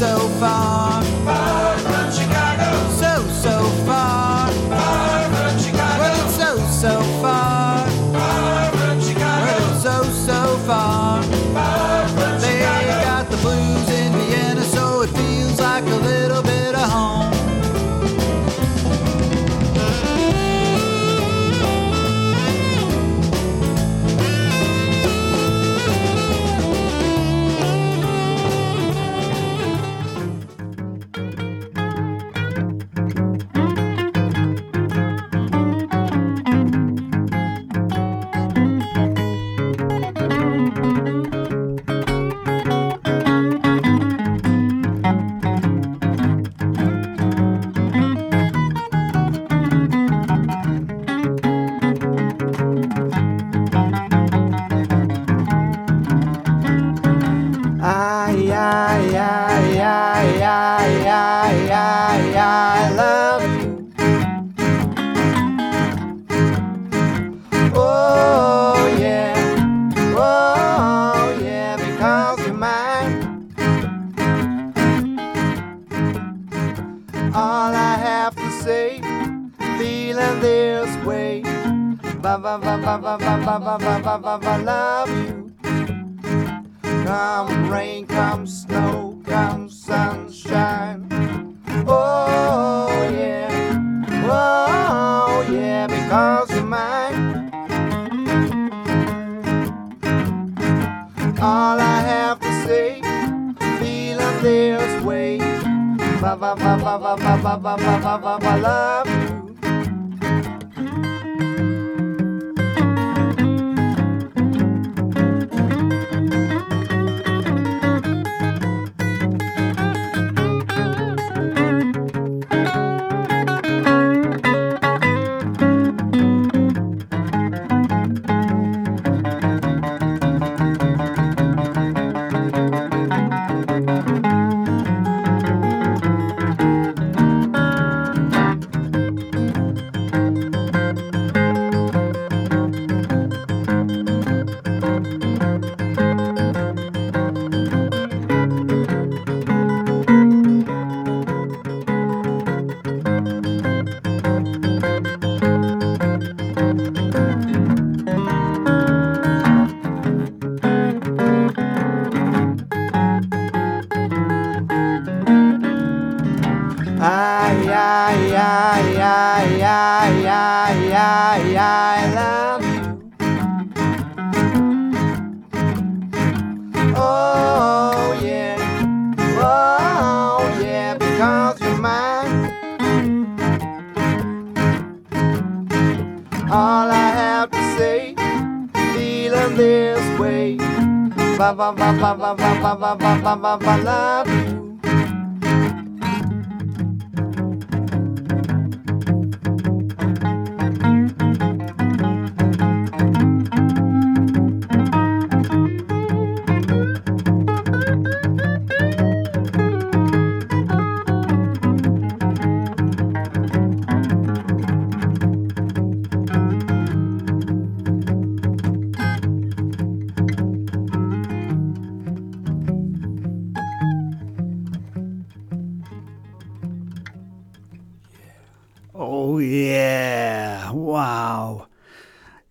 so far.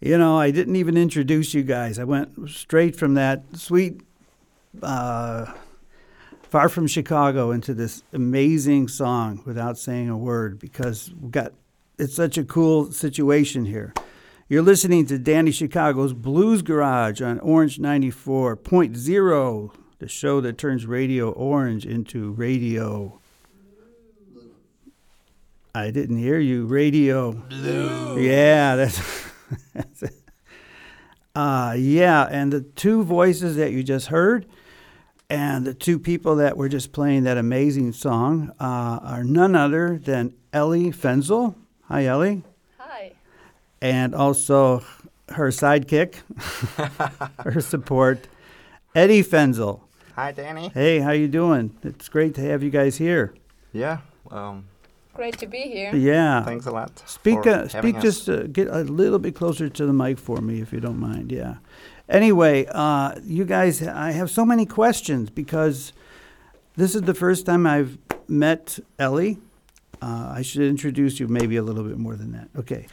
You know, I didn't even introduce you guys. I went straight from that sweet, uh, far from Chicago into this amazing song without saying a word because we got it's such a cool situation here. You're listening to Danny Chicago's Blues Garage on Orange 94.0, the show that turns Radio Orange into radio. I didn't hear you. Radio. Blue. Yeah, that's. that's it. Uh, yeah, and the two voices that you just heard, and the two people that were just playing that amazing song uh, are none other than Elli Fenzl. Hi, Elli. Hi. And also her sidekick, her support, Edi Fenzl. Hi, Danny. Hey, how you doing? It's great to have you guys here. Yeah. Um, Great to be here. Yeah. thanks a lot. Speak, for uh, speak. us. Just uh, get a little bit closer to the mic for me, if you don't mind. Yeah. Anyway, uh, you guys, I have so many questions because This is the first time I've met Elli. Uh, I should introduce you maybe a little bit more than that. Okay.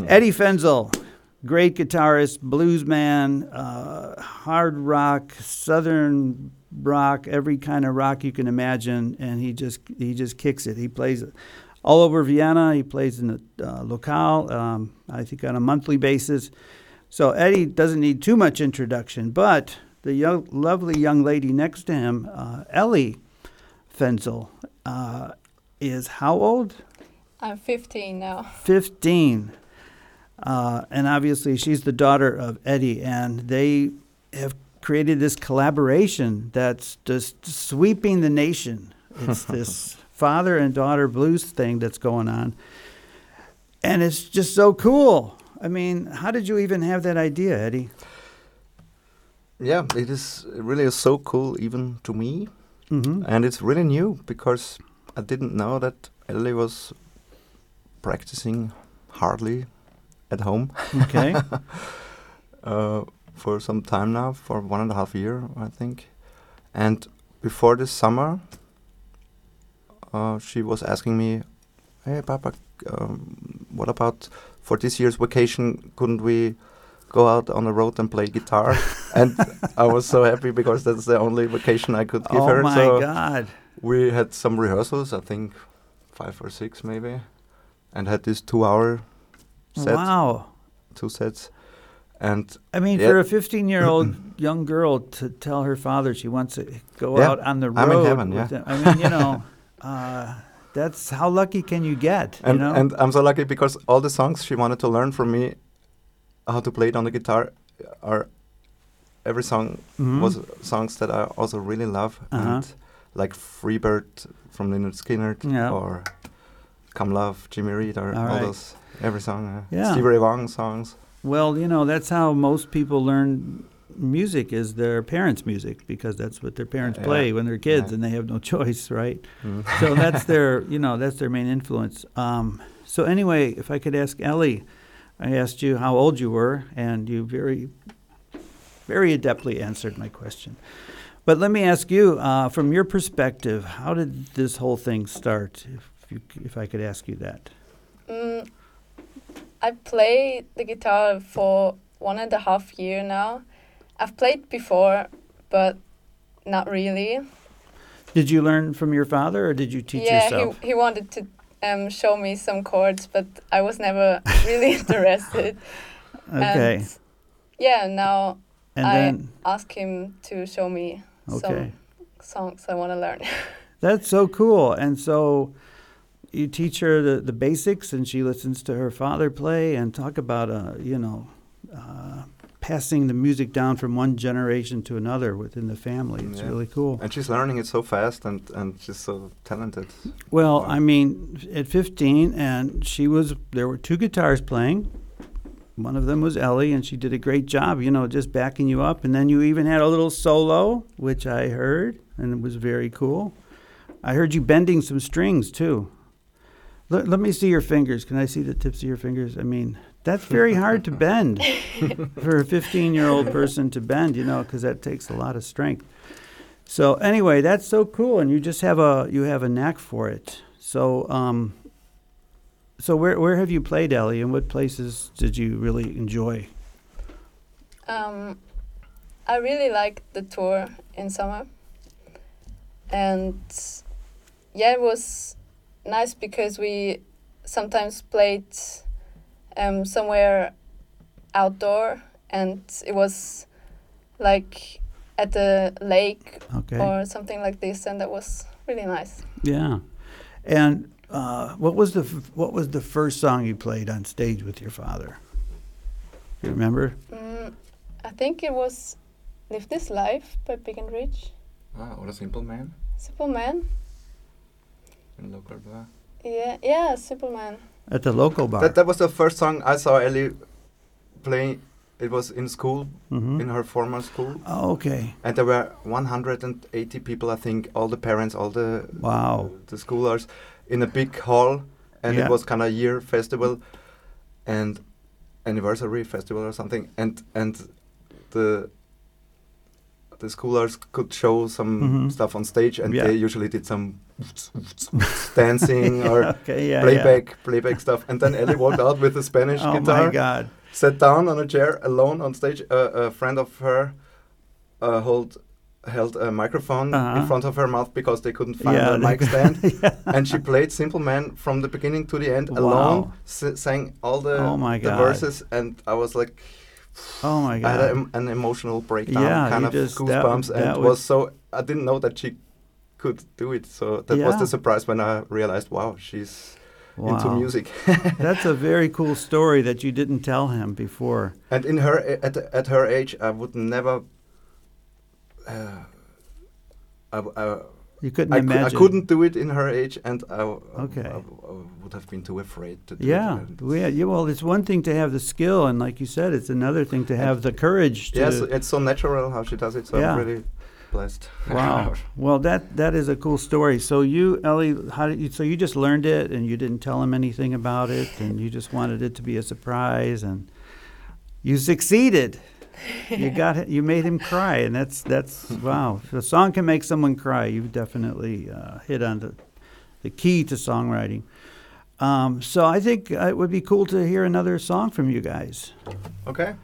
Edi Fenzl, great guitarist, blues man, uh, hard rock, southern rock, every kind of rock you can imagine, and he just he just kicks it. He plays all over Vienna. He plays in the uh, locale, um, I think on a monthly basis. So Edi doesn't need too much introduction, but the young, lovely young lady next to him, uh, Elli Fenzl, uh, is how old? I'm 15 now. 15. Uh, and obviously, she's the daughter of Edi, and they have created this collaboration that's just sweeping the nation. It's this father and daughter blues thing that's going on. And it's just so cool. I mean, how did you even have that idea, Edi? Yeah, it is really so cool even to me, Mm-hmm. and it's really new because I didn't know that Elli was practicing hardly at home Okay. uh, for some time now, for one and a half year, I think. And before this summer, uh, she was asking me, "Hey, Papa, um, what about for this year's vacation? Couldn't we go out on the road and play guitar?" and I was so happy because that's the only vacation I could give oh her. Oh my so God. we had some rehearsals, I think five or six maybe, and had this two-hour set, Wow. two sets, and I mean, Yeah. for a 15 year old young girl to tell her father she wants to go Yeah, out on the road. I'm in heaven, yeah. I mean, you know, uh, that's how lucky can you get? and you know? and I'm so lucky because all the songs she wanted to learn from me, how to play it on the guitar, are every song Mhm. was songs that I also really love, Uh-huh. and like Freebird from Lynyrd Skynyrd Yeah. or Come Love, Jimmy Reed, or All all, right. those every song, uh, Yeah. Stevie Ray Vaughan songs. Well, you know, that's how most people learn music is their parents' music because that's what their parents Yeah. play when they're kids Yeah. and they have no choice, right? Mm. so that's their, you know, that's their main influence. Um, so anyway, if I could ask Elli, I asked you how old you were, and you very, very adeptly answered my question. But let me ask you, uh, from your perspective, how did this whole thing start? If you, if I could ask you that. Mm, I play the guitar for one and a half year now. I've played before, but not really. Did you learn from your father, or did you teach yeah, yourself? he he wanted to um, show me some chords, but I was never really interested. Okay, And yeah, now and I then ask him to show me okay. some songs I want to learn. That's so cool. And so you teach her the, the basics, and she listens to her father play and talk about, uh, you know, uh, passing the music down from one generation to another within the family. It's Yeah. really cool. And she's learning it so fast, and and she's so talented. Well. I mean, at 15, and she was, there were two guitars playing. One of them was Elli, and she did a great job, you know, just backing you up. And then you even had a little solo, which I heard, and it was very cool. I heard you bending some strings too. Let, let me see your fingers. Can I see the tips of your fingers? I mean, that's very hard to bend for a 15 year old person to bend, you know, because that takes a lot of strength. So anyway, that's so cool, and you just have a you have a knack for it. So um, so where where have you played, Elli, and what places did you really enjoy? Um, I really liked the tour in summer, and yeah, it was nice because we sometimes played um, somewhere outdoor, and it was like at the lake Okay, or something like this, and that was really nice. yeah, and uh, what was the f- what was the first song you played on stage with your father? You remember? Mm, I think it was "Live This Life" by Big and Rich. Ah, what a simple man Simple Man. in local bar. Yeah, yeah, Simple Man. At the local bar. That that was the first song I saw Elli playing. It was in school, hmm in her former school, oh, okay. and there were 180 people. I think all the parents, all the Wow. the schoolers, in a big hall, and Yeah. it was kind of year festival, and anniversary festival or something, and and the the schoolers could show some Mhm. stuff on stage, and Yeah. they usually did some dancing or okay, yeah, playback playback stuff. And then Elli walked out with a Spanish Yeah. Oh guitar, my God. sat down on a chair alone on stage. Uh, a friend of her uh, hold, held a microphone Uh-huh. in front of her mouth because they couldn't find yeah, a mic stand. yeah. and she played Simple Man from the beginning to the end Wow. alone, s- sang all the, Oh the verses, and I was like, Oh my god! I had a, an emotional breakdown, Yeah, kind of just- that- goosebumps, and that it was- was so. I didn't know that she could do it, so that was the surprise when I realized, wow, she's into music. That's a very cool story that you didn't tell him before. and in her at at her age, I would never. Uh, I, I, You couldn't I, cou- I couldn't do it in her age, and I, Okay. I I would have been too afraid to do Yeah, it. and- yeah. Well, it's one thing to have the skill, and like you said, it's another thing to have the courage to. Yes, it's so natural how she does it. So Yeah. I'm really blessed. Wow. well, that that is a cool story. So you, Elli, how did you? So you just learned it, and you didn't tell him anything about it, and you just wanted it to be a surprise, and you succeeded. You got it. You made him cry, and that's that's wow. If a song can make someone cry, you've definitely uh, hit on the the key to songwriting. Um, so I think it would be cool to hear another song from you guys. okay.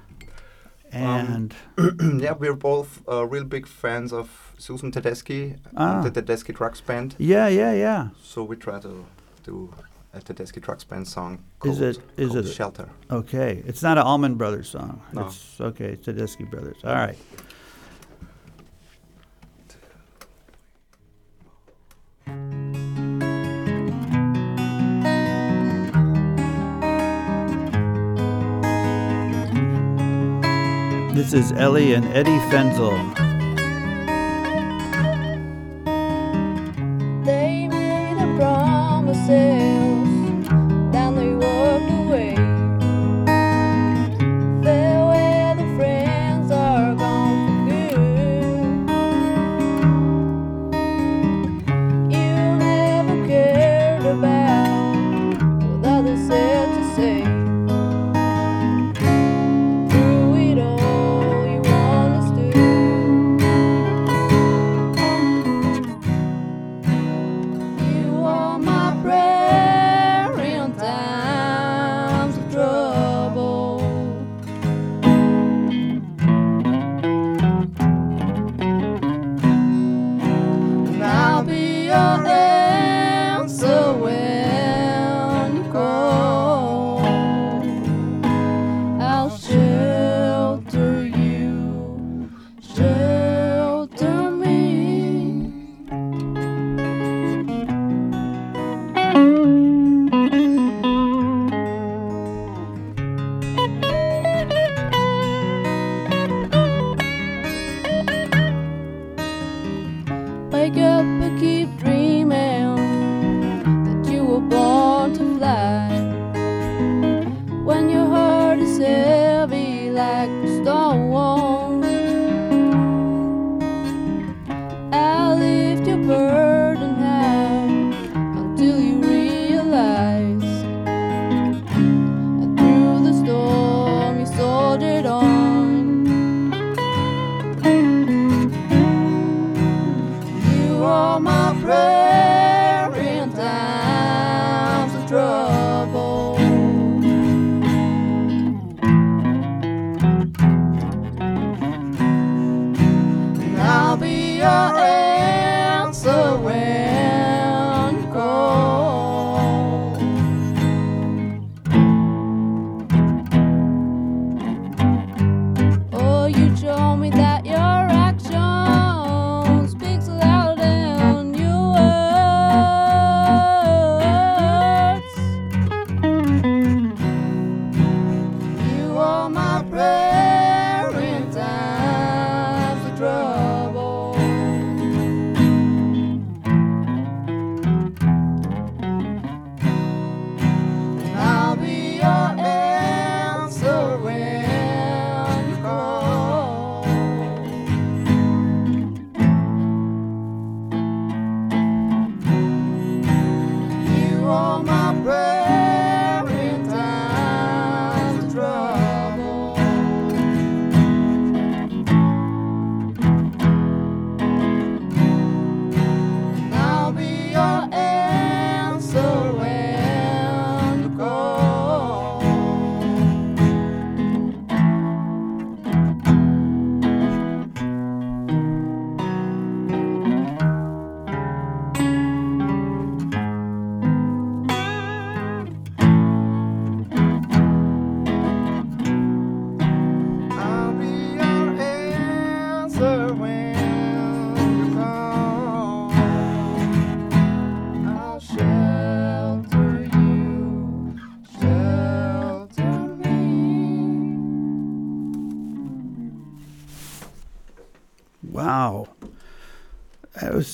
And yeah, we're both uh, real big fans of Susan Tedeschi Ah. the Tedeschi Trucks Band. yeah, yeah, yeah. So we try to do a Tedeschi Trucks Band song. Is Called, it- is called it- Shelter? Okay, it's not an Allman Brothers song. No. It's okay, Tedeschi Brothers. All right. This is Elli and Edi Fenzl.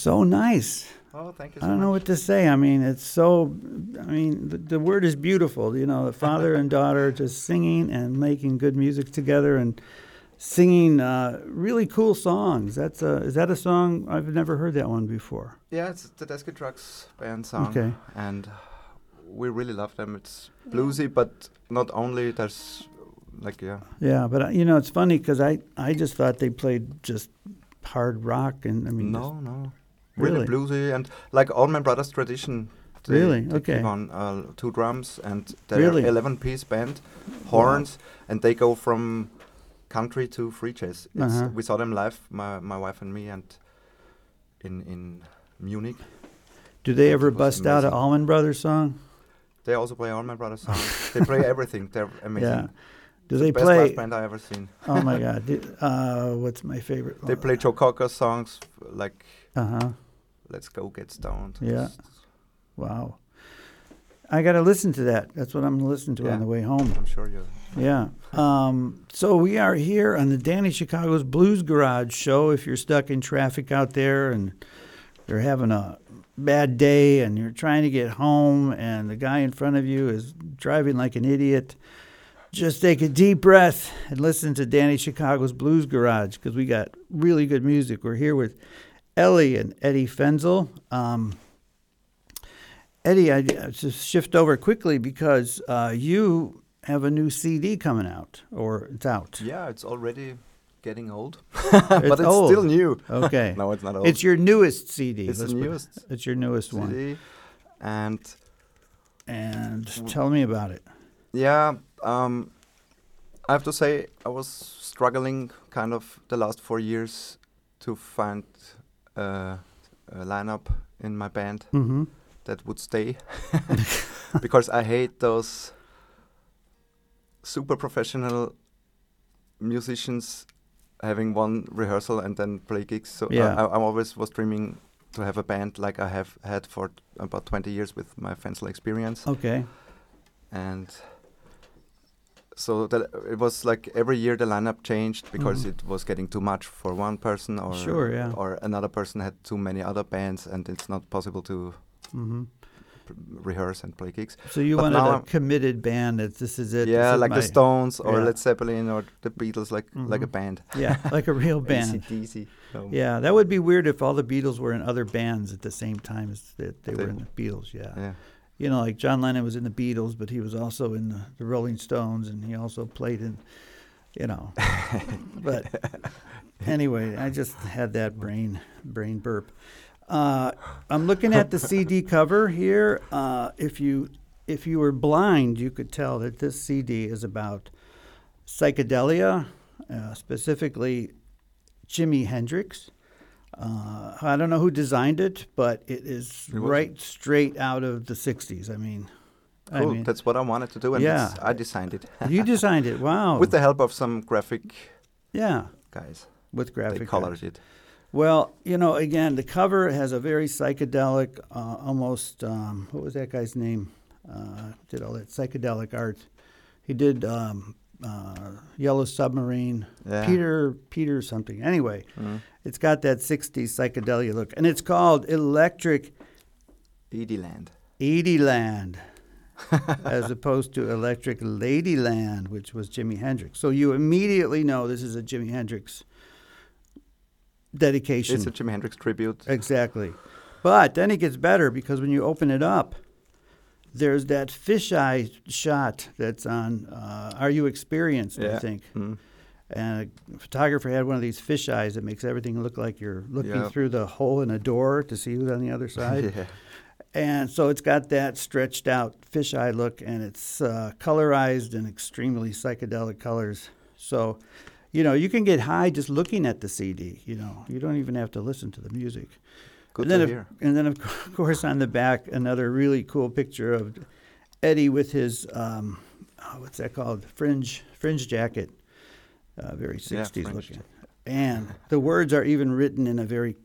So nice. Oh, thank you. I don't know what to say. I mean, it's so. I mean, the, the word is beautiful. You know, the father and daughter just singing and making good music together and singing uh, really cool songs. That's a. Is that a song? I've never heard that one before. Yeah, it's Tedeschi Trucks band song. Okay. And we really love them. It's bluesy, but not only. There's like yeah. Yeah, but uh, you know, it's funny because I I just thought they played just hard rock and I mean, no, no. Really? Really? bluesy and like Allman Brothers tradition. They, Really? they Okay. on uh, two drums and they're Really? 11 piece band, horns, and they go from country to free jazz. It's, Uh-huh. We saw them live, my, my wife and me, and in in Munich. do they ever bust out an. Allman Brothers song? They also play Allman Brothers songs. they play everything. They're amazing. Yeah. Do It's they the best play? live band I ever seen. Oh my God! Uh, what's my favorite? They play Joe Cocker songs like Uh huh. "Let's Go Get Stoned." Yeah. Wow. I got to listen to that. That's what I'm going to listen to Yeah. on the way home. I'm sure you. Yeah. Um, so we are here on the Danny Chicago's Blues Garage show. If you're stuck in traffic out there and you're having a bad day and you're trying to get home and the guy in front of you is driving like an idiot, just take a deep breath and listen to Danny Chicago's Blues Garage because we got really good music. We're here with Elli and Edi Fenzl. Um, Edi, I just shift over quickly because uh, you have a new CD coming out, or it's out. Yeah, it's already getting old, but it's old. still new. Okay. no, it's not old. It's your newest CD. It's the let's put- newest It's your newest one. And And tell me about it. yeah, um, I have to say I was struggling kind of the last four years to find uh, a lineup in my band Mm-hmm. that would stay because I hate those super professional musicians having one rehearsal and then play gigs. So Yeah. I, I always was dreaming to have a band like I have had for about 20 years with my Fenzl experience. Okay. And so it was like every year the lineup changed because Mhm. it was getting too much for one person or Sure, yeah. or another person had too many other bands and it's not possible to Mm-hmm. rehearse and play gigs. So you But wanted a I'm- committed band that this is it. yeah, is like the Stones or yeah. Led Zeppelin or the Beatles, like like a Mhm. band. Yeah, like a real band. AC/DC. No. Yeah, that would be weird if all the Beatles were in other bands at the same time as that they were in the Beatles. Yeah. Yeah. You know, like John Lennon was in the Beatles, but he was also in the, the Rolling Stones, and he also played in, you know. but anyway, I just had that brain brain burp. Uh, I'm looking at the CD cover here. Uh, if you if you were blind, you could tell that this CD is about psychedelia, uh, specifically Jimi Hendrix. Uh, I don't know who designed it, but it is It right straight out of the '60s. I mean, I Cool. mean, That's what I wanted to do, and Yeah. I designed it you designed it. Wow. with the help of some graphic yeah, guys. with graphic. they colored it. Well, you know, again, the cover has a very psychedelic, uh, almost. Um, what was that guy's name? Uh, did all that psychedelic art. He did um, uh, Yellow Submarine. Yeah. Peter Peter something. Anyway, Mm. It's got that '60s psychedelia look, and it's called Electric Edie Land. Edieland, as opposed to Electric Ladyland, which was Jimi Hendrix. So you immediately know this is a Jimi Hendrix dedication. It's a Jimi Hendrix tribute. Exactly. But then it gets better because when you open it up, there's that fisheye shot that's on uh, Are You Experienced, I think. Mm. And a photographer had one of these fish eyes that makes everything look like you're looking Yeah. through the hole in a door to see who's on the other side. yeah. And so it's got that stretched out fisheye look, and it's uh, colorized in extremely psychedelic colors. So, you know, you can get high just looking at the CD. You know, you don't even have to listen to the music. Good and then of. And then, of course, on the back, another really cool picture of Edi with his um, oh, what's that called? Fringe fringe jacket, uh, very sixties fringe looking. And the words are even written in a very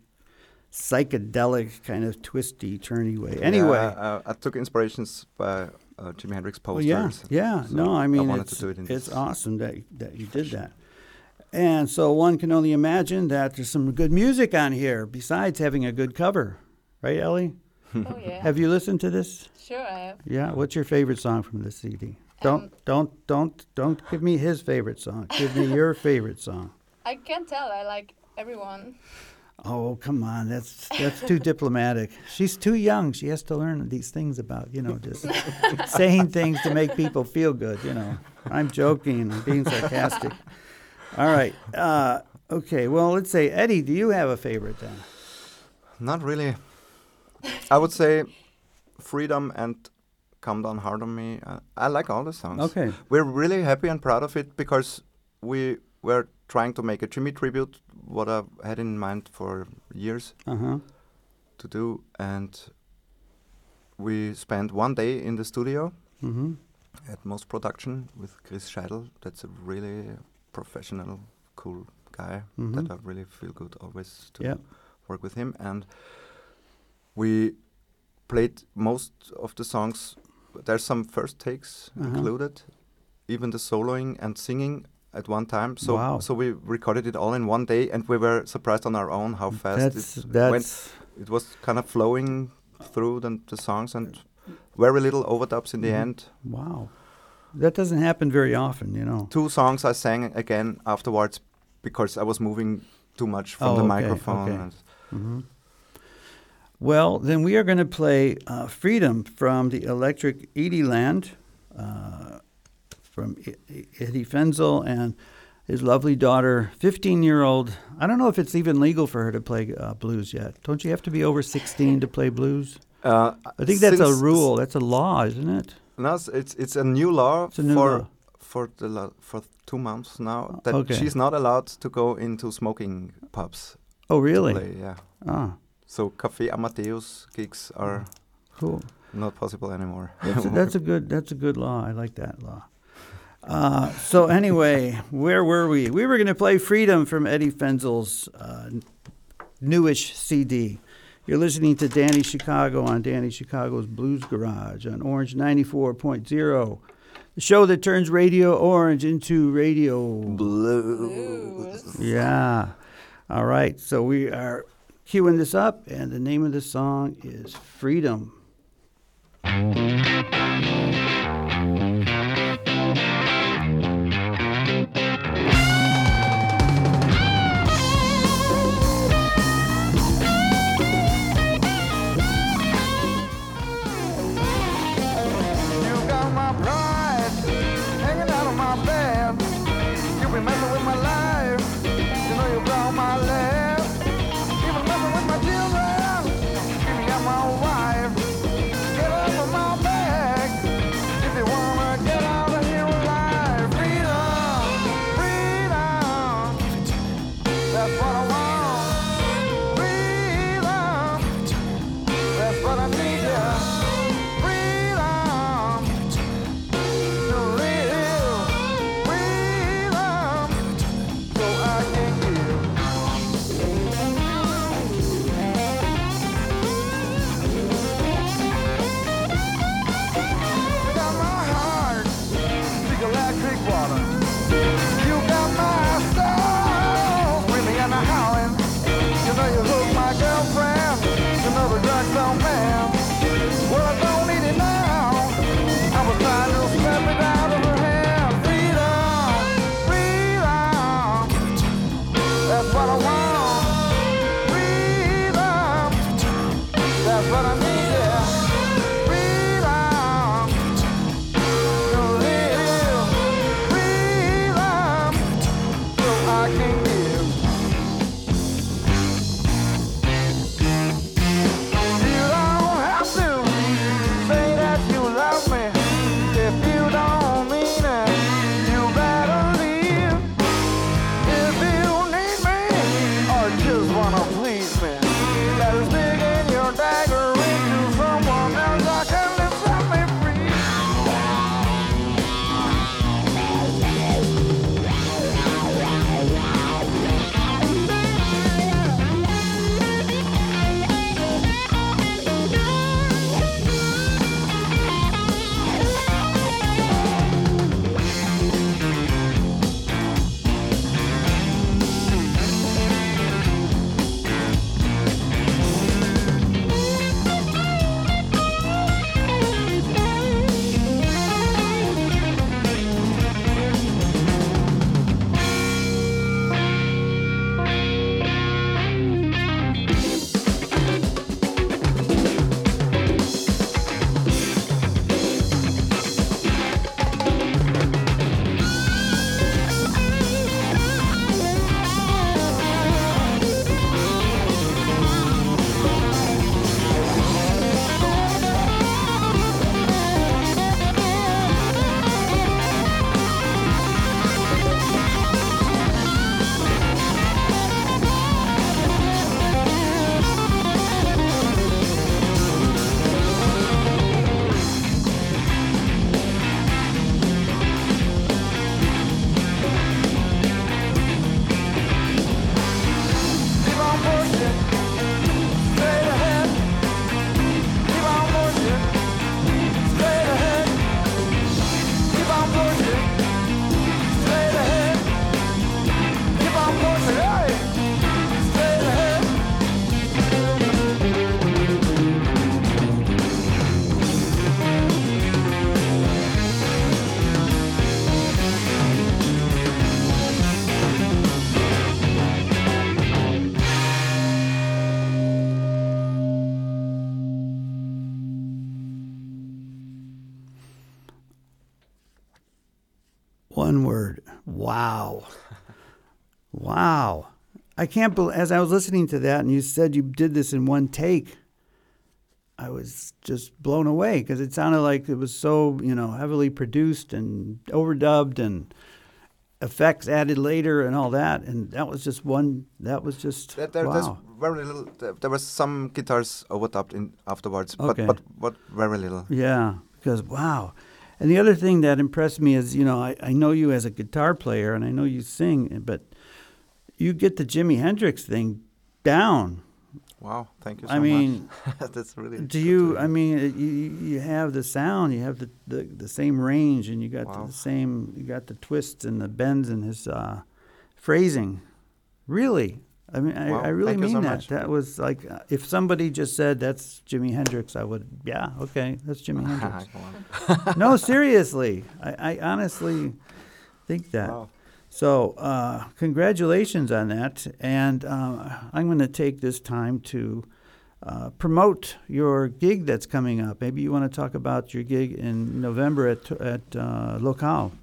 psychedelic kind of twisty, turny way. Anyway, Yeah, uh, I took inspirations by uh, Jimi Hendrix well, posters. yeah, yeah. So no, I mean wanted it's, to do it in it's awesome that that you did that. And so one can only imagine that there's some good music on here besides having a good cover. Right, Elli? Oh yeah. Have you listened to this? Sure, I have. Yeah. What's your favorite song from this CD? Don't don't don't don't give me his favorite song. Give me your favorite song. I can't tell. I like everyone. Oh, come on. That's that's too diplomatic. She's too young. She has to learn these things about, you know, just saying things to make people feel good, you know. I'm joking. I'm being sarcastic. All right. Uh, okay. Well, let's say Edi, do you have a favorite then? Not really. I would say Freedom and Come Down Hard on Me. Uh, I like all the songs. Okay. We're really happy and proud of it because we were trying to make a Jimi tribute, what I had in mind for years Uh-huh. to do. And we spent one day in the studio Mm-hmm. at Most Production with Chris Scheidel. That's a really professional, cool guy Mhm. that I really feel good always to Yeah. work with him. And we played most of the songs. There's some first takes Uh-huh. included, even the soloing and singing at one time. So Wow. so we recorded it all in one day, and we were surprised on our own how fast That's it that's went. It was kind of flowing through the, the songs and very little overdubs in the Mhm. end. wow. That doesn't happen very often, you know. Two songs I sang again afterwards because I was moving too much from Oh, the okay, microphone. okay. and- hmm Well, then we are going to play uh, Freedom from the Electric Edie Land uh, from Edi Fenzl and his lovely daughter, 15 year old. I don't know if it's even legal for her to play uh, blues yet. Don't you have to be over 16 to play blues? Uh, I think that's a rule, that's a law, isn't it? No, it's it's, a new law a new for law. for the for two months now that Okay. she's not allowed to go into smoking pubs. Oh, really? Play, yeah. Ah, So Café Amadeus gigs are cool. not possible anymore. That's a, that's a good. That's a good law. I like that law. Uh, so anyway, where were we? We were going to play "Freedom" from Edi Fenzl's uh, newish CD. You're listening to Danny Chicago on Danny Chicago's Blues Garage on Orange 94.0, the show that turns Radio Orange into radio. Blue. Yeah. All right. So we are queuing this up, and the name of the song is Freedom. Wow. I can't believe, as I was listening to that and you said you did this in one take, I was just blown away because it sounded like it was so, you know, heavily produced and overdubbed and effects added later and all that. And that was just one, that was just, There, there, There's wow. very little. There, there was some guitars overdubbed in afterwards, Okay. but, but but very little. Yeah, because wow. And the other thing that impressed me is, you know, I, I know you as a guitar player and I know you sing, but you get the Jimi Hendrix thing down. Wow, thank you so I mean, much. That's really. do you, I mean, uh, you, you have the sound, you have the, the, the same range, and you got Wow. the same, you got the twists and the bends in his uh, phrasing. Really? I mean, I, Wow, I really thank mean so that. much. That was like, uh, if somebody just said that's Jimi Hendrix, I would, yeah, okay, that's Jimi Hendrix. No, seriously. I, I honestly think that. Wow. So, uh, congratulations on that. And uh, I'm going to take this time to uh, promote your gig that's coming up. Maybe you want to talk about your gig in November at, at uh, Local.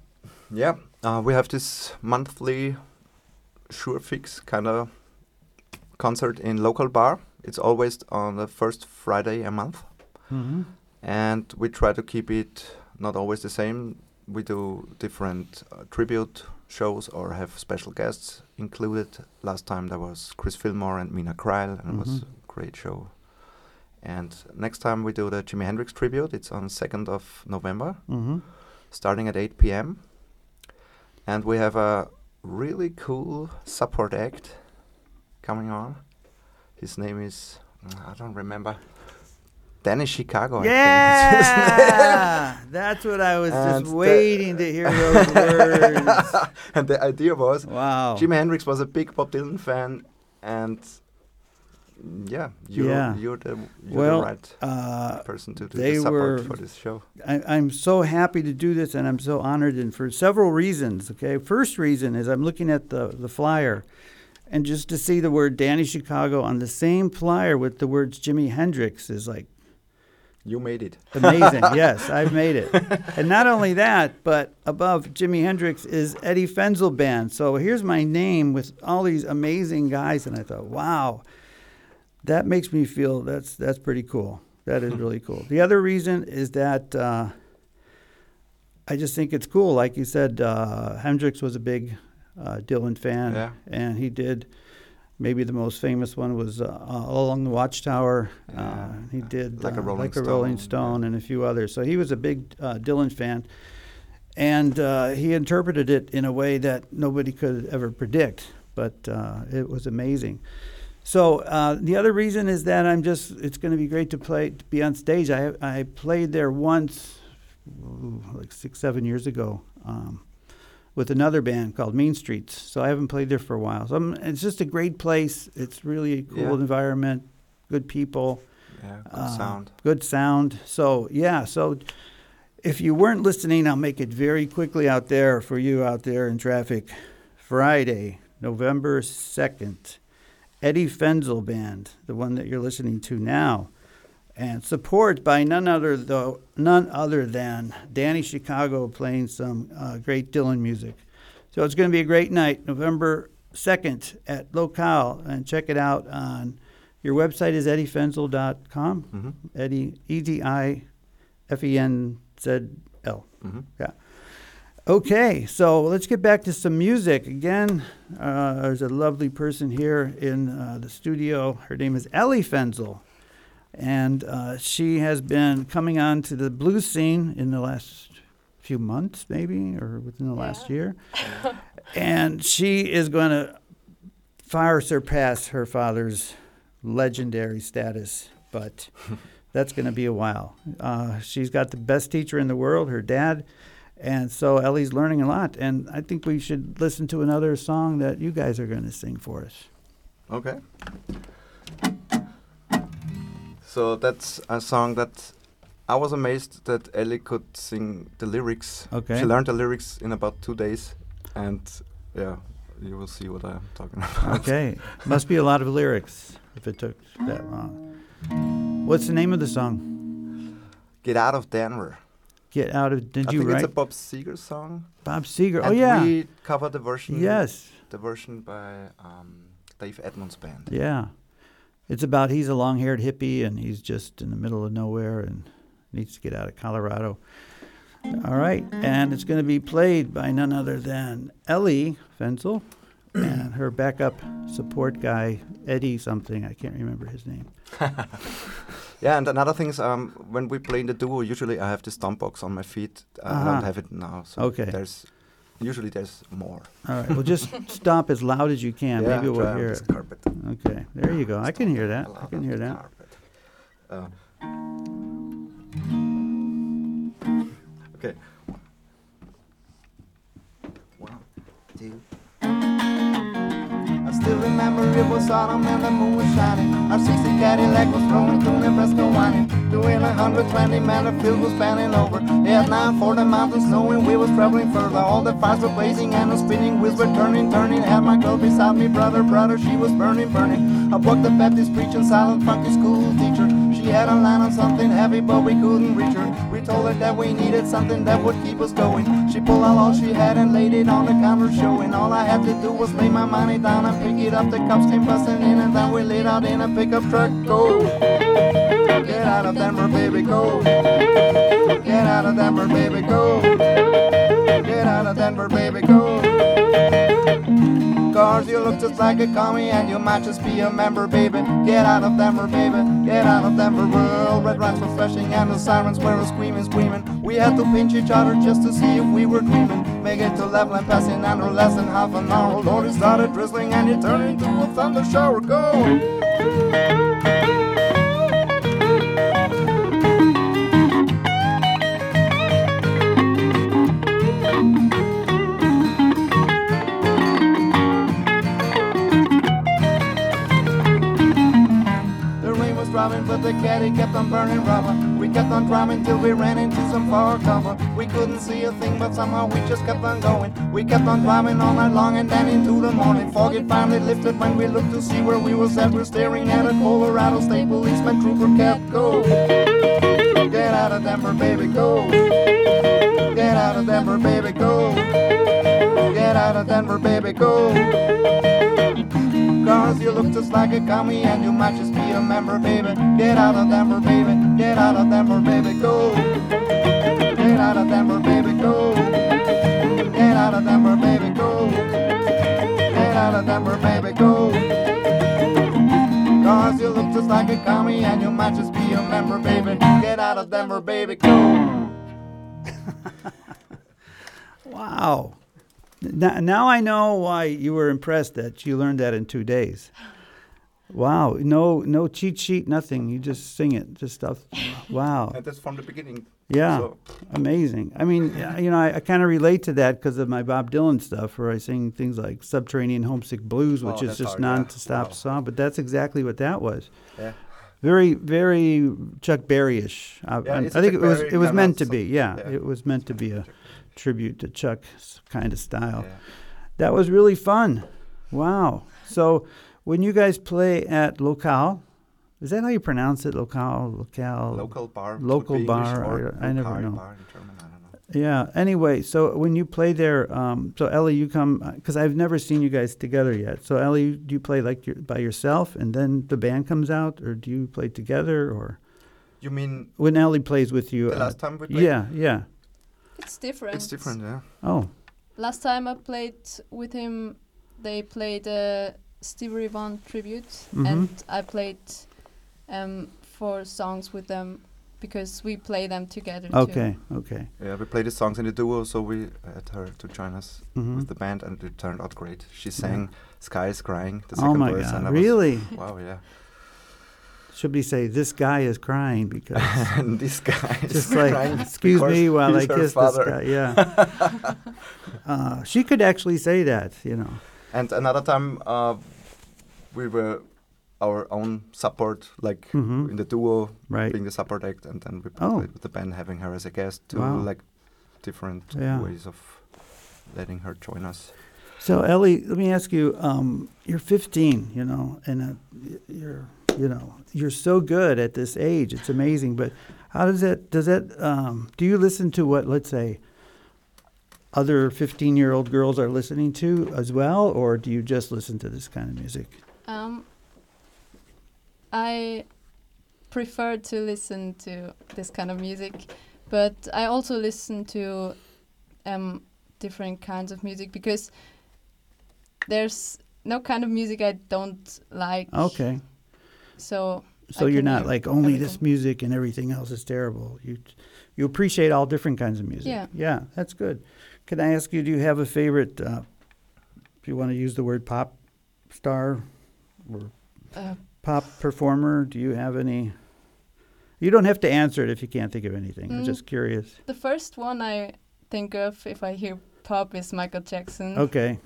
Yeah, uh, we have this monthly sure fix kind of concert in local bar. It's always on the first Friday a month, Mm-hmm. and we try to keep it not always the same. We do different uh, tribute shows or have special guests included. Last time there was Chris Fillmore and Mina Kreil, and it was Mhm. a great show. And next time we do the Jimi Hendrix tribute. It's on 2nd of November Mm-hmm. starting at 8 p.m. And we have a really cool support act coming on. His name is, mm, I don't remember, Danny Chicago. Yeah, that's what I was And just waiting to hear those words. and the idea was Wow. Jimi Hendrix was a big Bob Dylan fan, and yeah, you're, Yeah. you're, the, you're Well, the right uh, person to do the support were- for this show. I, I'm so happy to do this, and I'm so honored, and for several reasons. Okay, first reason is I'm looking at the the flyer, and just to see the word Danny Chicago on the same flyer with the words Jimi Hendrix is like You made it. amazing. yes, I've made it, and not only that, but above Jimi Hendrix is Edi Fenzl Band. So here's my name with all these amazing guys, and I thought, wow, that makes me feel that's that's pretty cool. That is really cool. The other reason is that uh, I just think it's cool. Like you said, uh, Hendrix was a big uh, Dylan fan, Yeah. and he did. Maybe the most famous one was uh, All Along the Watchtower. Uh, Yeah. he did Like a uh, Rolling like a Rolling Stone, Stone yeah. and a few others. So he was a big uh, Dylan fan, and uh, he interpreted it in a way that nobody could ever predict. But uh, it was amazing. So uh, the other reason is that I'm just it's going to be great to play to be on stage. I I played there once, ooh, like six seven years ago, um, with another band called Mean Streets. So I haven't played there for a while. So I'm, it's just a great place. It's really a cool Yeah. environment, good people Yeah, good uh, sound. Good sound. So yeah. So if you weren't listening, I'll make it very quickly out there for you out there in traffic. Friday, November second, Edi Fenzl Band, the one that you're listening to now, and support by none other though none other than Danny Chicago playing some uh, great Dylan music. So it's going to be a great night, November second at Locale, and check it out on. Your website is edifenzl.com. hmm Edi, E D I F E N Z L. hmm Okay, so let's get back to some music. Again, uh, there's a lovely person here in uh, the studio. Her name is Elli Fenzl. And uh, she has been coming on to the blues scene in the last few months, maybe, or within the last year. and she is going to far surpass her father's legendary status, but that's going to be a while. Uh, she's got the best teacher in the world, her dad. And so Elli's learning a lot. And I think we should listen to another song that you guys are going to sing for us. Okay. So that's a song that I was amazed that Elli could sing the lyrics. Okay. She learned the lyrics in about two days, and yeah, you will see what I'm talking about. Okay. Must be a lot of lyrics if it took that long. What's the name of the song? Get out of Denver. Get out of. Did I you think write it's a Bob Seger song. Bob Seger? Oh and yeah. We covered the version. yes. The version by um, Dave Edmunds band. Yeah. It's about he's a long-haired hippie and he's just in the middle of nowhere and needs to get out of Colorado. All right, and it's going to be played by none other than Elli Fenzl and her backup support guy Edi something. I can't remember his name. Yeah, and another thing is, um, when we play in the duo, usually I have this stomp box on my feet. I Uh-huh. don't have it now, so Okay. there's usually there's more. All right, well just stop as loud as you can. Maybe we'll hear it. carpet. Okay, there you go. I can hear that. I can hear that. carpet. Uh, okay. Still remember it was autumn and the moon was shining. Our 60 Cadillac was rolling through Nebraska whining. Doing 120 man, the field was spanning over. At nine for the mountains, knowing we was traveling further. All the fires were blazing and the spinning wheels were turning, turning. Had my girl beside me, brother, brother, she was burning, burning. I walked the Baptist preaching, silent, funky school teacher. Had a line on something heavy, but we couldn't reach her. We told her that we needed something that would keep us going. She pulled out all she had and laid it on the counter, showing. All I had to do was lay my money down and pick it up. The cops came busting in, and then we laid out in a pickup truck. Go, get out of Denver, baby, go. Get out of Denver, baby, go. Get out of Denver, baby, go. Cause you look just like a commie and you might just be a member, baby. Get out of Denver, baby. Get out of Denver. Well, red lights were flashing and the sirens were screaming, screaming. We had to pinch each other just to see if we were dreaming. Make it to Loveland, passing under less than half an hour. Lord, it started drizzling and it turned into a thunder shower. Go! The caddy kept on burning rubber. We kept on driving till we ran into some far cover. We couldn't see a thing, but somehow we just kept on going. We kept on driving all night long and then into the morning. Fog it finally lifted when we looked to see where we at. We're staring at a Colorado State policeman trooper kept go. Get out of Denver, baby, go. Get out of Denver, baby, go. Get out of Denver, baby, go. Cause you look just like a commie and you might just be a member, baby. Get out of Denver, baby. Get out of Denver, baby, go. Get out of Denver, baby, go. Get out of Denver, baby, go. Get out of Denver, baby, go. Cause you look just like a commie and you might just be a member, baby. Get out of Denver, baby, go. Wow. Now, now I know why you were impressed that you learned that in two days. Wow. No no cheat sheet, nothing. You just sing it. Just stuff. Wow. And that's from the beginning. Yeah. So, Amazing. I mean, you know, I, I kind of relate to that because of my Bob Dylan stuff, where I sing things like "Subterranean Homesick Blues," which Oh, is just hard, non-stop Wow. song. But that's exactly what that was. yeah. Very, very Chuck Berry-ish. I, Yeah, I- I think it was. Berry It was meant to be. Yeah, Yeah. it was meant to be a tribute to Chuck's kind of style. yeah. That was really fun. Wow. So when you guys play at Locale, is that how you pronounce it? Locale, Locale. Local bar. Local bar, or I- I never know. Bar in German, I don't know. Yeah. Anyway, so when you play there, um, so Elli, you come because I've never seen you guys together yet. So Elli, do you play like your, by yourself and then the band comes out, or do you play together, or You mean when Elli plays with you? the uh, last time we played? yeah, yeah. It's different. It's different, yeah. Oh, Last time I played with him, they played a Stevie Ray Vaughan tribute, Mhm. and I played um, four songs with them because we play them together. too. okay, okay. Yeah, we played the songs in the duo, so we had her to join us Mhm. with the band, and it turned out great. She Yeah. sang "Sky is Crying," the Oh second my verse, God! and I was- Really? wow, yeah. Should we say this guy is crying because this guy is just like crying excuse me while I kiss this guy. Yeah. uh, she could actually say that, you know. And another time, uh, we were our own support, like Mhm. in the duo, Right. being the support act, and then we Oh. played with the band, having her as a guest, to Wow. like different Yeah. ways of letting her join us. So Elli, let me ask you. Um, you're 15, you know, and uh, you're, you know, you're so good at this age. It's amazing. But How does that? Does that? Um, do you listen to what? Let's say. Other fifteen-year-old girls are listening to as well, or do you just listen to this kind of music? Um, I prefer to listen to this kind of music, but I also listen to um, different kinds of music because there's no kind of music I don't like. Okay. So So I you're not like only this music and everything else is terrible. You you appreciate all different kinds of music. Yeah. Yeah, that's good. Can I ask you, do you have a favorite? Uh, if you want to use the word pop star or uh, pop performer, do you have any? You don't have to answer it if you can't think of anything. I'm Mm. just curious. the first one I think of if I hear pop is Michael Jackson. Okay.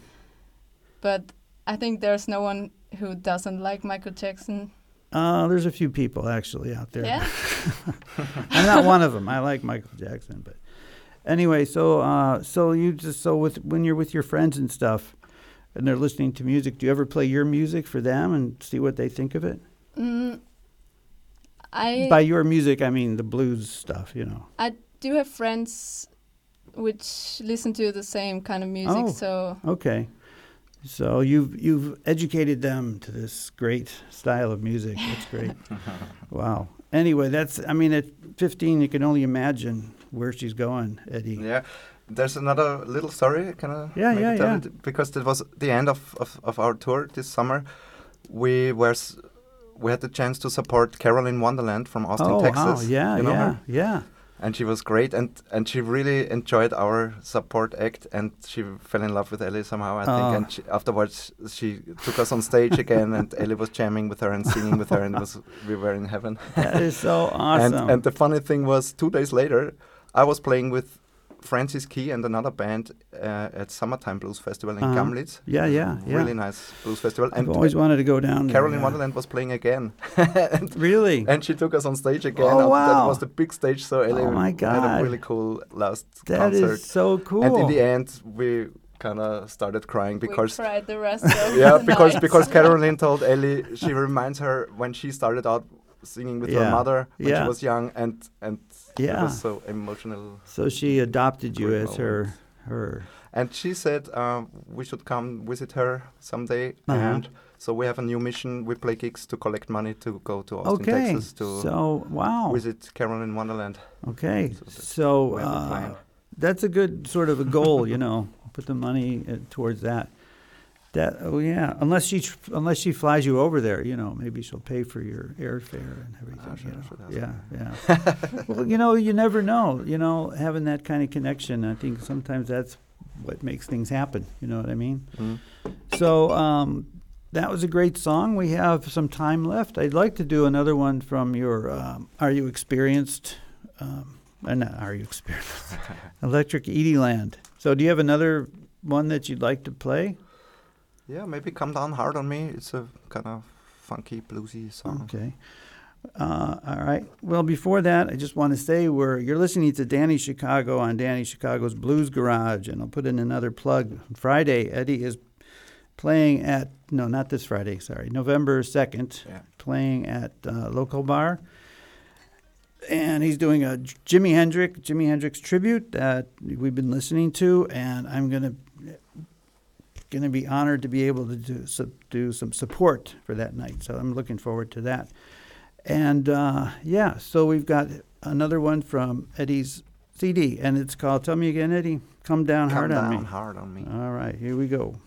But I think there's no one who doesn't like Michael Jackson. Uh, there's a few people actually out there. Yeah. I'm not one of them. I like Michael Jackson, but anyway, so uh, so you just so with when you're with your friends and stuff, and they're listening to music, do you ever play your music for them and see what they think of it? Mm, I By your music, I mean the blues stuff, you know. I do have friends which listen to the same kind of music, Oh. so Okay, so you've you've educated them to this great style of music. That's great. wow. Anyway, that's I mean at 15, you can only imagine where she's going, Edi. Yeah. There's another little story. Can I? Yeah, maybe yeah, tell yeah. it? Because it was the end of, of, of our tour this summer. We were we had the chance to support Carolyn Wonderland from Austin, oh Texas. wow! Yeah, you know yeah, her? yeah. And she was great and and she really enjoyed our support act and she fell in love with Elli somehow I Oh. think and ah. she, afterwards she took us on stage again and Elli was jamming with her and singing with her and it was we were in heaven That is so awesome. and and the funny thing was two days later I was playing with Francis Key and another band uh, at Summertime Blues Festival in Uh-huh. Gamlitz Yeah, yeah, yeah. really nice blues festival I've and always wanted to go down there. Carolyn yeah. Wonderland was playing again and Really? and she took us on stage again. Oh, wow. That was the big stage, so Elli Oh, my God. had a really cool last That is concert. so cool. And in the end, we kind of started crying because we cried the rest of yeah, the because night. because Carolyn told Elli she reminds her when she started out singing with Yeah. her mother when Yeah. she was young, and and it Yeah. was so emotional. so she adopted you as her her. And she said um, we should come visit her someday, Uh-huh. and so we have a new mission. We play gigs to collect money to go to Austin, Okay. Texas to So wow. visit Carolyn Wonderland. Okay. So that's- So a uh, that's a good sort of a goal, you know. Put the money uh, towards that. That oh yeah. Unless she unless she flies you over there, you know, maybe she'll pay for your airfare and everything. Sure, you know. yeah, yeah. well, you know, you never know. You know, having that kind of connection, I think sometimes that's what makes things happen. You know what I mean? Mm. So um, that was a great song. We have some time left. I'd like to do another one from your um, Are You Experienced? Um, uh, not Are You Experienced? Electric Edie Land. So do you have another one that you'd like to play? Yeah, maybe Come Down Hard on Me. It's a kind of funky, bluesy song. Okay. Uh, all right. Well, before that, I just want to say we're you're listening to Danny Chicago on Danny Chicago's Blues Garage, and I'll put in another plug. Friday, Edi is playing at no, not this Friday. Sorry, November second, Yeah. playing at uh, local bar, and he's doing a J- Jimi Hendrix Jimi Hendrix tribute that we've been listening to, and I'm gonna going to be honored to be able to do, do some support for that night. So I'm looking forward to that. And uh, yeah, so we've got another one from Edi's CD, and it's called, tell me again, Edi, Come Down Come Hard Down on Me. Come down hard on Me. All right, here we go.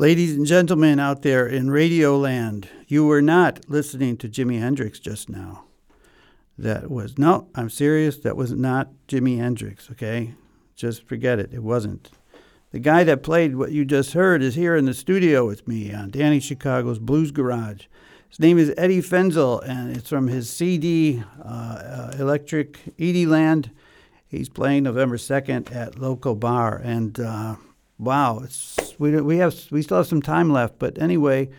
Ladies and gentlemen out there in Radio Land, you were not listening to Jimi Hendrix just now. That was, no, I'm serious, that was not Jimi Hendrix, okay? Just forget it, it wasn't. The guy that played what you just heard is here in the studio with me on Danny Chicago's Blues Garage. His name is Edi Fenzl, and it's from his CD, uh, uh, Electric Edie Land. He's playing November 2nd at Local Bar, and uh, wow, it's we we have we still have some time left. But anyway,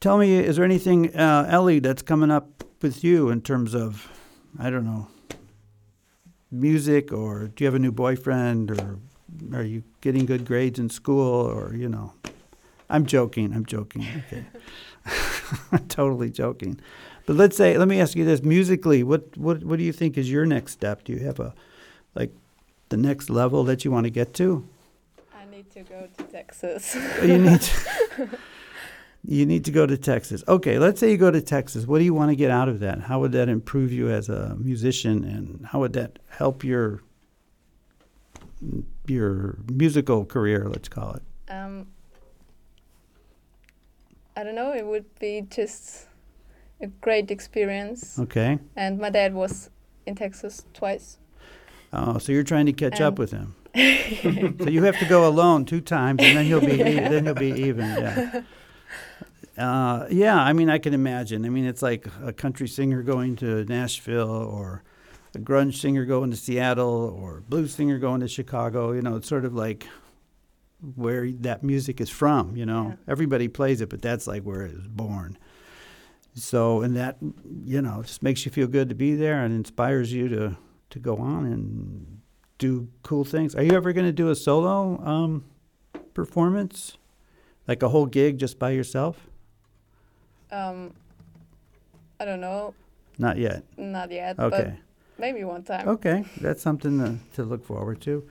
tell me, is there anything, uh, Elli, that's coming up with you in terms of, I don't know, music, or do you have a new boyfriend, or are you getting good grades in school, or you know? I'm joking. I'm joking. Okay, totally joking. But let's say, let me ask you this: musically, what what what do you think is your next step? Do you have a like the next level that you want to get to? Need to go to Texas. you need to, you need to go to Texas. Okay, let's say you go to Texas. What do you want to get out of that? How would that improve you as a musician, and how would that help your your musical career? Let's call it. um, I don't know. It would be just a great experience. Okay. And my dad was in Texas twice. Oh, so you're trying to catch up Um, with him. So you have to go alone two times, and then you'll be e- then you'll be even. Yeah. Uh, yeah, I mean, I can imagine. I mean, it's like a country singer going to Nashville, or a grunge singer going to Seattle, or a blues singer going to Chicago. You know, it's sort of like where that music is from. You know, Yeah. everybody plays it, but that's like where it was born. So, and that, you know, just makes you feel good to be there and inspires you to to go on and do cool things. Are you ever going to do a solo um, performance, like a whole gig just by yourself? Um, I don't know. Not yet. Not yet. Okay. But maybe one time. Okay, that's something to, to look forward to.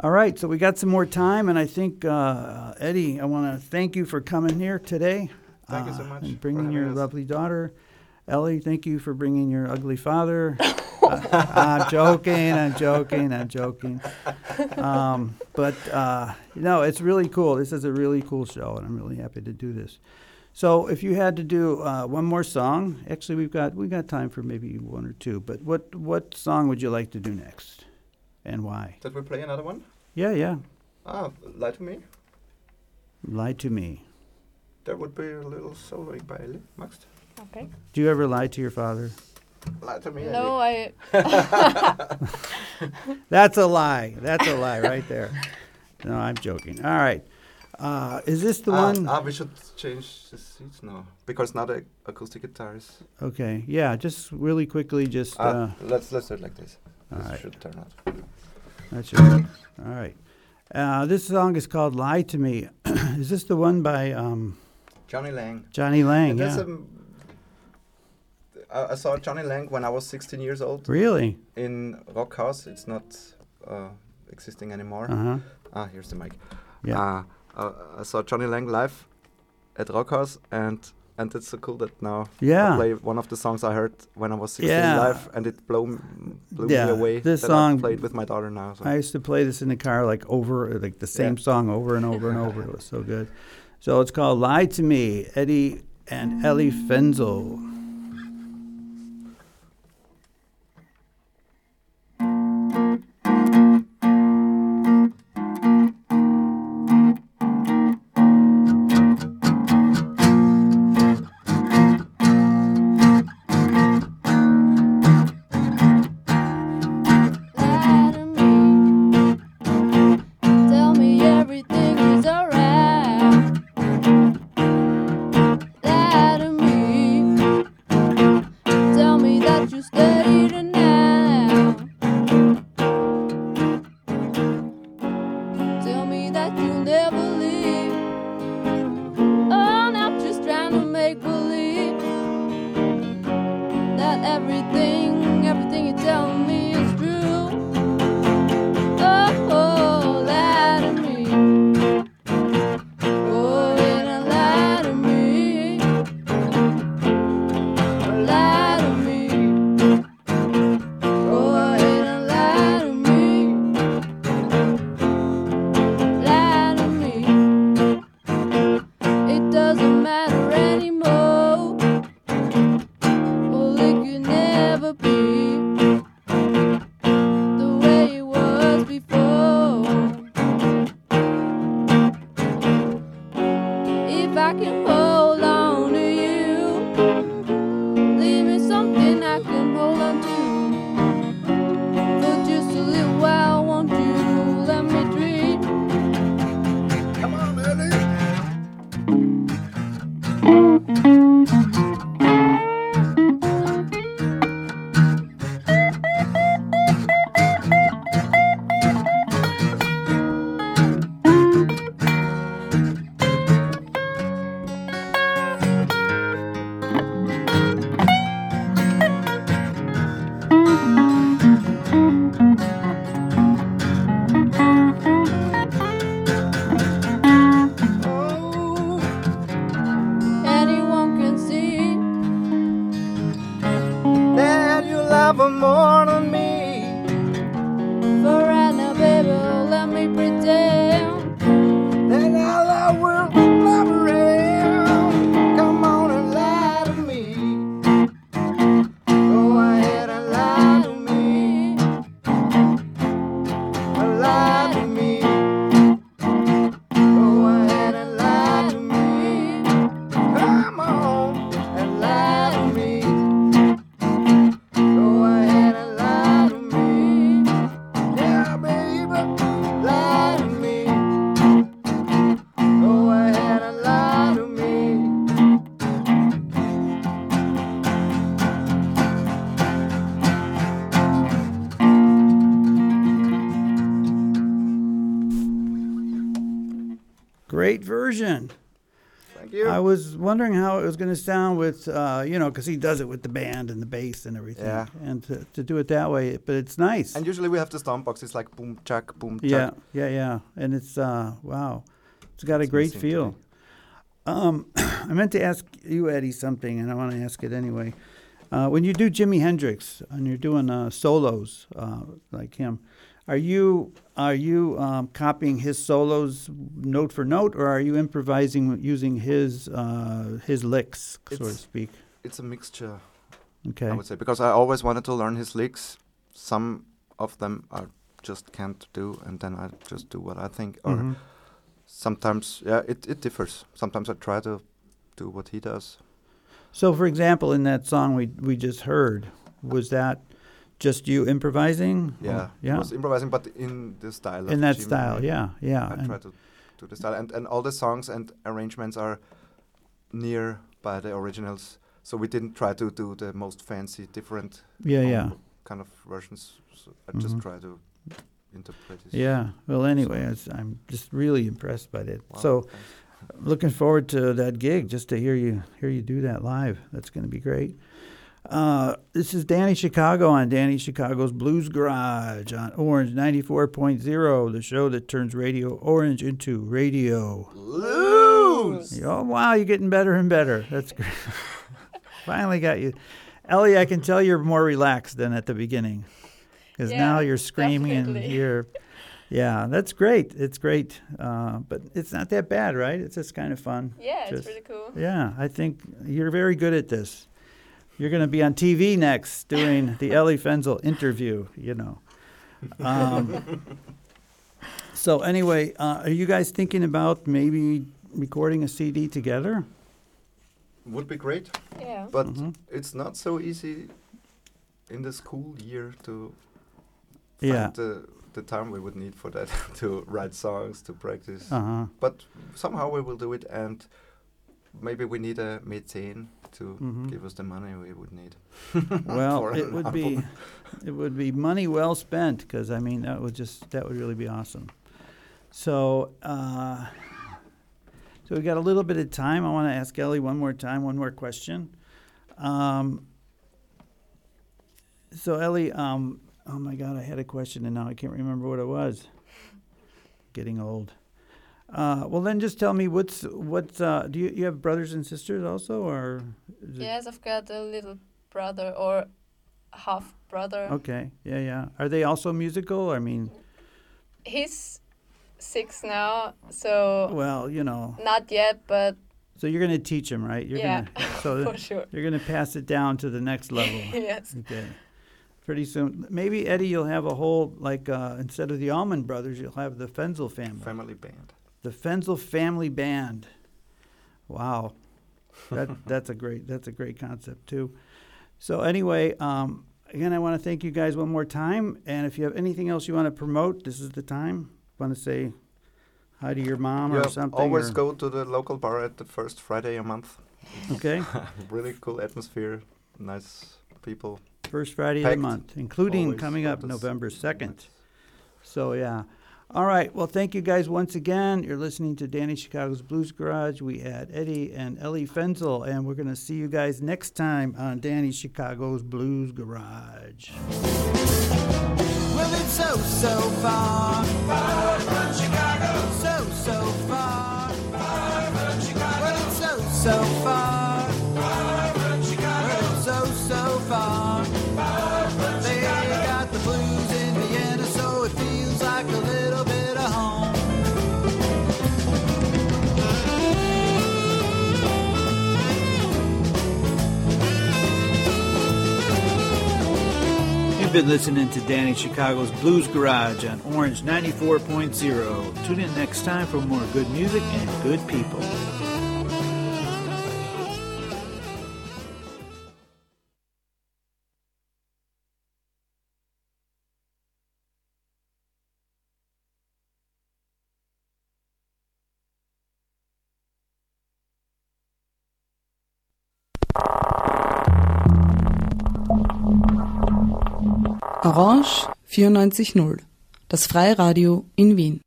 All right, so we got some more time, and I think uh, Edi, I want to thank you for coming here today. Thank you so uh, much And bringing having your us. lovely daughter. Elli, thank you for bringing your ugly father. I'm joking. I'm joking. I'm joking. Um, but uh, you know, it's really cool. This is a really cool show, and I'm really happy to do this. So, if you had to do uh, one more song, actually, we've got we got time for maybe one or two. But what what song would you like to do next, and why? Did we play another one? Yeah, yeah. Ah, Lie to Me. Lie to me. There would be a little solo by Elli, Max. Okay. Do you ever lie to your father? Lie to me, No, I. That's a lie. That's a lie right there. No, I'm joking. All right. Uh, is this the ah, one? Ah, we should change the seats now because not the acoustic guitar is. Okay. Yeah. Just really quickly. Just. Ah, Uh, let's let's do it like this. all this right. should turn out. That should work. All right. Uh, this song is called "Lie to Me." is this the one by um, Jonny Lang. Jonny Lang? And there's Yeah. I I saw Jonny Lang when I was 16 years old Really? in Rock House. It's not uh, existing anymore. Uh huh. Ah, here's the mic. Yeah. Uh, uh, I saw Jonny Lang live at Rock House, and and it's so cool that now Yeah. I play one of the songs I heard when I was 16 Yeah. live, and it blew blew Yeah, me away. this song- I played with my daughter now. So. I used to play this in the car like over, like the same Yeah. song over and over and over. It was so good. So it's called "Lie to Me." Edi and Elli Fenzl. Wondering how it was going to sound with, uh, you know, because he does it with the band and the bass and everything. Yeah. And to, to do it that way, but it's nice. And usually we have the stomp box. It's like boom, chuck, boom, jack. yeah, yeah, yeah. And it's, uh, wow. It's got a great feel. Um, I meant to ask you, Edi, something, and I want to ask it anyway. Uh, when you do Jimi Hendrix and you're doing uh, solos uh, like him, are you are you um, copying his solos note for note, or are you improvising using his uh, his licks, so to speak? It's a mixture, Okay. I would say, because I always wanted to learn his licks. Some of them I just can't do, and then I just do what I think. Or Mhm. sometimes, yeah, it, it differs. Sometimes I try to do what he does. So, for example, in that song we we just heard, was that just you improvising? or- Yeah, yeah. I was improvising, but in the style. In that style, yeah, yeah. I try to do the style, and and all the songs and arrangements are near by the originals. So we didn't try to do the most fancy, different yeah, um, yeah. kind of versions. So I just Mhm. try to interpret it. Yeah. Well, anyway, I, i'm just really impressed by that. Wow, So, thanks. looking forward to that gig, just to hear you hear you do that live. That's going to be great. Uh, this is Danny Chicago on Danny Chicago's Blues Garage on Orange 94.0, the show that turns Radio Orange into radio. Blues. Oh, wow, you're getting better and better. That's great. Finally got you. Elli, I can tell you're more relaxed than at the beginning. Because now you're screaming and definitely. you're. Yeah, that's great. It's great. Uh, but it's not that bad, right? It's just kind of fun. Yeah, Just- it's really cool. Yeah, I think you're very good at this. You're going to be on TV next doing the Elli Fenzl interview, you know. Um, so, anyway, uh, are you guys thinking about maybe recording a CD together? Would be great, Yeah. but Mhm. it's not so easy in the school year to Yeah. find the the time we would need for that to write songs to practice. Uh huh. But somehow we will do it, and maybe we need a meeting to Mhm. give us the money we would need. Well, it would be it would be money well spent because I mean that would just that would really be awesome. So, uh, so we got a little bit of time. I want to ask Elli one more time, one more question. Um, so Elli, um, oh my God, I had a question and now I can't remember what it was. Getting old. Uh, well, then just tell me what's what's uh, do you you have brothers and sisters also or? Yes, I've got a little brother or half brother. Okay, yeah, yeah. Are they also musical? I mean, He's six now, so well, you know, not yet, but So you're going to teach him, right? You're Yeah, Gonna, so for sure. you're going to pass it down to the next level. yes. Okay. Pretty soon, maybe Edi, you'll have a whole like uh, instead of the Allman Brothers, you'll have the Fenzl family. Family band. The Fenzl family band. Wow, that that's a great that's a great concept too. So anyway, um, again, I want to thank you guys one more time. And if you have anything else you want to promote, this is the time. Want to say hi to your mom Yeah, or something? always or- go to the local bar at the first Friday a month. Okay, really cool atmosphere, nice people. first Friday of the month, including Always coming up November second. So yeah. All right. Well, thank you guys once again. You're listening to Danny Chicago's Blues Garage. We had Edi and Elli Fenzl, and we're going to see you guys next time on Danny Chicago's Blues Garage. Well, it's so, so far. Far from Chicago. So, so far. Far from Chicago. Well, it's so, so far. Been listening to Danny Chicago's Blues Garage on Orange 94.0. Tune in next time for more good music and good people. Orange 94.0, das Freiradio in Wien.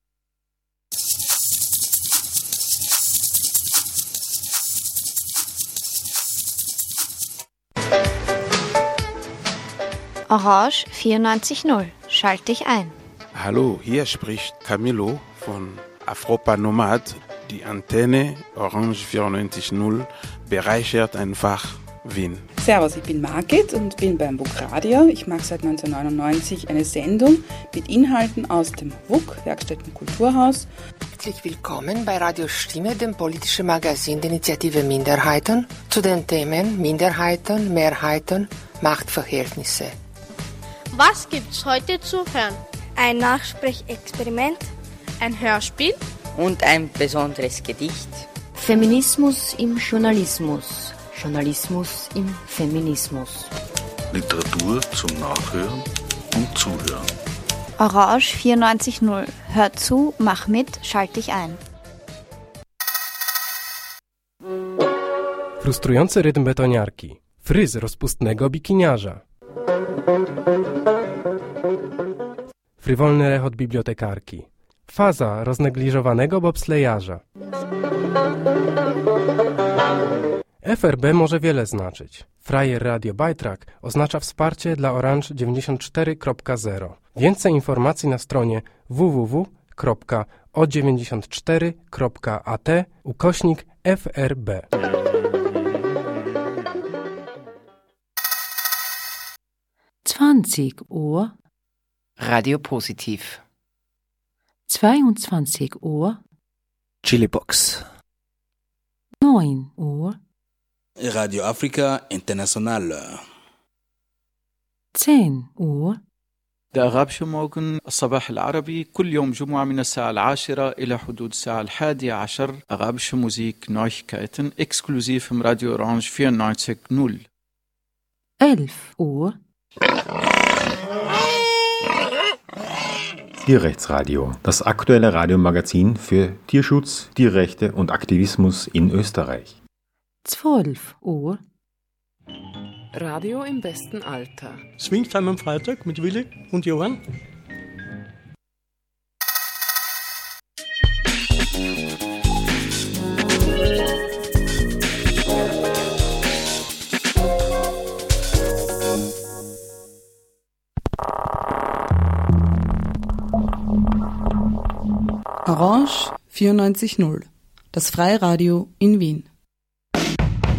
Orange 94.0. Schalt dich ein. Hallo, hier spricht Camilo von Afropa Nomad. Die Antenne Orange 94.0 bereichert einfach Wien. Servus, ich bin Margit und bin beim WUK Radio. Ich mache seit 1999 eine Sendung mit Inhalten aus dem WUK, Werkstätten Kulturhaus. Herzlich willkommen bei Radio Stimme, dem politischen Magazin der Initiative Minderheiten, zu den Themen Minderheiten, Mehrheiten, Machtverhältnisse. Was gibt's heute zu hören? Ein Nachsprechexperiment, ein Hörspiel und ein besonderes Gedicht. Feminismus im Journalismus. Journalismus im Feminismus. Literatur zum Nachhören und Zuhören. Orange 94.0. Hör zu, mach mit, schalt dich ein. Frustrujący rytm betoniarki. Fryz rozpustnego bikiniarza. Frywolny rechot bibliotekarki. Faza roznegliżowanego bobslejarza. FRB może wiele znaczyć. Frajer Radio Bytrack oznacza wsparcie dla Orange 94.0. Więcej informacji na stronie www.o94.at ukośnik FRB. Uhr. Radio Positiv. 22 Uhr. Chilibox. 9 Uhr. Radio Afrika International. 10 Uhr. الأغابش موغن الصباح العربي كل يوم جمعة من الساعة العاشرة إلى حدود الساعة الحادية عشر أغابش موزيك نويكايتن اكسكلوزيف من راديو أورانج 94.0 11 Uhr. Tierrechtsradio, das aktuelle Radiomagazin für Tierschutz, Tierrechte und Aktivismus in Österreich. 12 Uhr. Radio im besten Alter. Swingtime am Freitag mit Willi und Johann. Orange 94.0, das Freiradio in Wien.